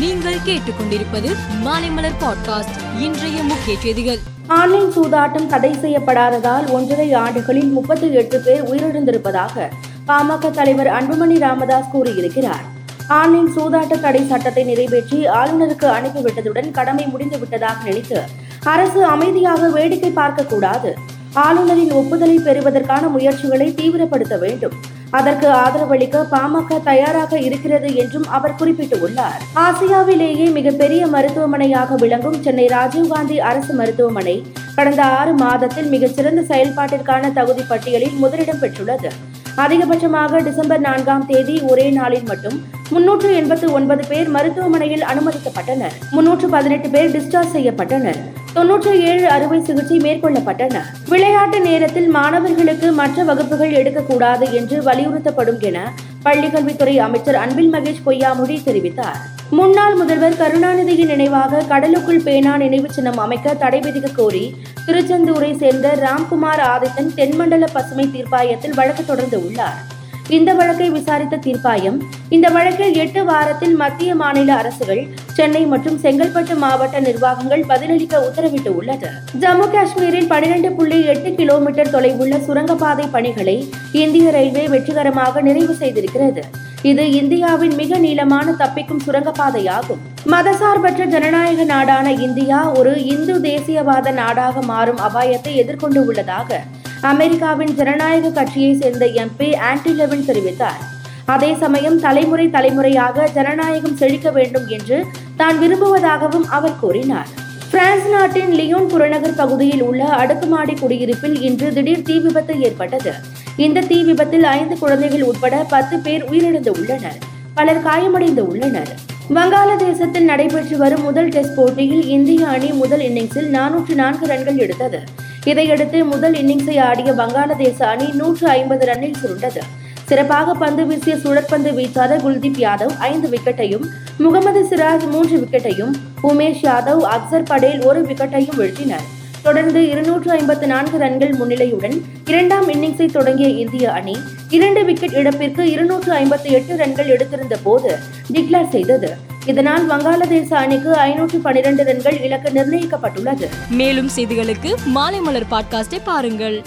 நீங்கள் கேட்டுக்கொண்டிருப்பது மாலைமலர் பாட்காஸ்ட் இன்றைய முக்கிய செய்திகள். ஆன்லைன் சூதாட்டம் தடை செய்யப்படாததால் ஒன்றரை ஆண்டுகளில் முப்பத்தி எட்டு பேர் உயிரிழந்திருப்பதாக பாமக தலைவர் அன்புமணி ராமதாஸ் கூறியிருக்கிறார். ஆன்லைன் சூதாட்ட தடை சட்டத்தை நிறைவேற்றி ஆளுநருக்கு அனுப்பிவிட்டதுடன் கடமை முடிந்துவிட்டதாக நினைத்து அரசு அமைதியாக வேடிக்கை பார்க்கக்கூடாது. ஆளுநரின் ஒப்புதலை பெறுவதற்கான முயற்சிகளை தீவிரப்படுத்த வேண்டும். அதற்கு ஆதரவளிக்க பாமக தயாராக இருக்கிறது என்றும் அவர் குறிப்பிட்டுள்ளார். ஆசியாவிலேயே மிகப்பெரிய மருத்துவமனையாக விளங்கும் சென்னை ராஜீவ்காந்தி அரசு மருத்துவமனை கடந்த ஆறு மாதத்தில் மிகச்சிறந்த செயல்பாட்டிற்கான தகுதி பட்டியலில் முதலிடம் பெற்றுள்ளது. அதிகபட்சமாக டிசம்பர் நான்காம் தேதி ஒரே நாளில் மட்டும் முன்னூற்று எண்பத்து ஒன்பது பேர் மருத்துவமனையில் அனுமதிக்கப்பட்டனர். முன்னூற்று பதினெட்டு பேர் டிஸ்சார்ஜ் செய்யப்பட்டனர். தொன்னூற்றி ஏழு அறுவை சிகிச்சை மேற்கொள்ளப்பட்டன. விளையாட்டு நேரத்தில் மாணவர்களுக்கு மற்ற வகுப்புகள் எடுக்கக்கூடாது என்று வலியுறுத்தப்படும் என பள்ளிக்கல்வித்துறை அமைச்சர் அன்பில் மகேஷ் பொய்யாமொழி தெரிவித்தார். முன்னாள் முதல்வர் கருணாநிதியின் நினைவாக கடலுக்குள் பேனா நினைவு சின்னம் அமைக்க தடை விதிக்க கோரி திருச்செந்தூரை சேர்ந்த ராம்குமார் ஆதித்தன் தென்மண்டல பசுமை தீர்ப்பாயத்தில் வழக்கு தொடர்ந்து உள்ளார். இந்த வழக்கை விசாரித்த தீர்ப்பாயம் இந்த வழக்கில் எட்டு வாரத்தில் மத்திய மாநில அரசுகள் சென்னை மற்றும் செங்கல்பட்டு மாவட்ட நிர்வாகங்கள் பதிலளிக்க உத்தரவிட்டு உள்ளது. ஜம்மு காஷ்மீரில் பனிரெண்டு புள்ளி எட்டு கிலோமீட்டர் தொலைவுள்ள சுரங்கப்பாதை பணிகளை இந்திய ரயில்வே வெற்றிகரமாக நிறைவு செய்திருக்கிறது. இது இந்தியாவின் மிக நீளமான தப்பிக்கும் சுரங்கப்பாதையாகும். மதசார்பற்ற ஜனநாயக நாடான இந்தியா ஒரு இந்து தேசியவாத நாடாக மாறும் அபாயத்தை எதிர்கொண்டு உள்ளதாக அமெரிக்காவின் ஜனநாயக கட்சியை சேர்ந்த எம்பி ஆன்டி லெவன் தெரிவித்தார். அதே சமயம் தலைமுறை தலைமுறையாக ஜனநாயகம் செழிக்க வேண்டும் என்று தான் விரும்புவதாகவும் அவர் கூறினார். பிரான்ஸ் நாட்டின் லியோன் புறநகர் பகுதியில் உள்ள அடுக்குமாடி குடியிருப்பில் இன்று திடீர் தீ விபத்து ஏற்பட்டது. இந்த தீ விபத்தில் ஐந்து குழந்தைகள் உட்பட பத்து பேர் உயிரிழந்து உள்ளனர். பலர் காயமடைந்து உள்ளனர். வங்காளதேசத்தில் நடைபெற்று வரும் முதல் டெஸ்ட் போட்டியில் இந்திய அணி முதல் இன்னிங்ஸில் நானூற்று நான்கு ரன்கள் எடுத்தது. இதையடுத்து முதல் இன்னிங்ஸை ஆடிய வங்காளதேச அணி நூற்று ஐம்பது ரன்னில் சுருண்டது. சிறப்பாக பந்து வீசிய சுழற்பந்து வீச்சாத குல்தீப் யாதவ் ஐந்து விக்கெட்டையும் முகமது சிராஜ் மூன்று விக்கெட்டையும் உமேஷ் யாதவ் அக்சர் படேல் ஒரு விக்கெட்டையும் வீழ்த்தினர். தொடர்ந்து இருநூற்று ஐம்பத்து நான்கு ரன்கள் முன்னிலையுடன் இரண்டாம் இன்னிங்ஸை தொடங்கிய இந்திய அணி இரண்டு விக்கெட் இழப்பிற்கு இருநூற்று ஐம்பத்தி எட்டு ரன்கள் எடுத்திருந்த போது டிக்ளேர் செய்தது. இதனால் வங்காளதேச அணிக்கு ஐநூற்று பனிரெண்டு ரன்கள் இலக்கு நிர்ணயிக்கப்பட்டுள்ளது. மேலும் செய்திகளுக்கு மாலை மலர் பாட்காஸ்டை பாருங்கள்.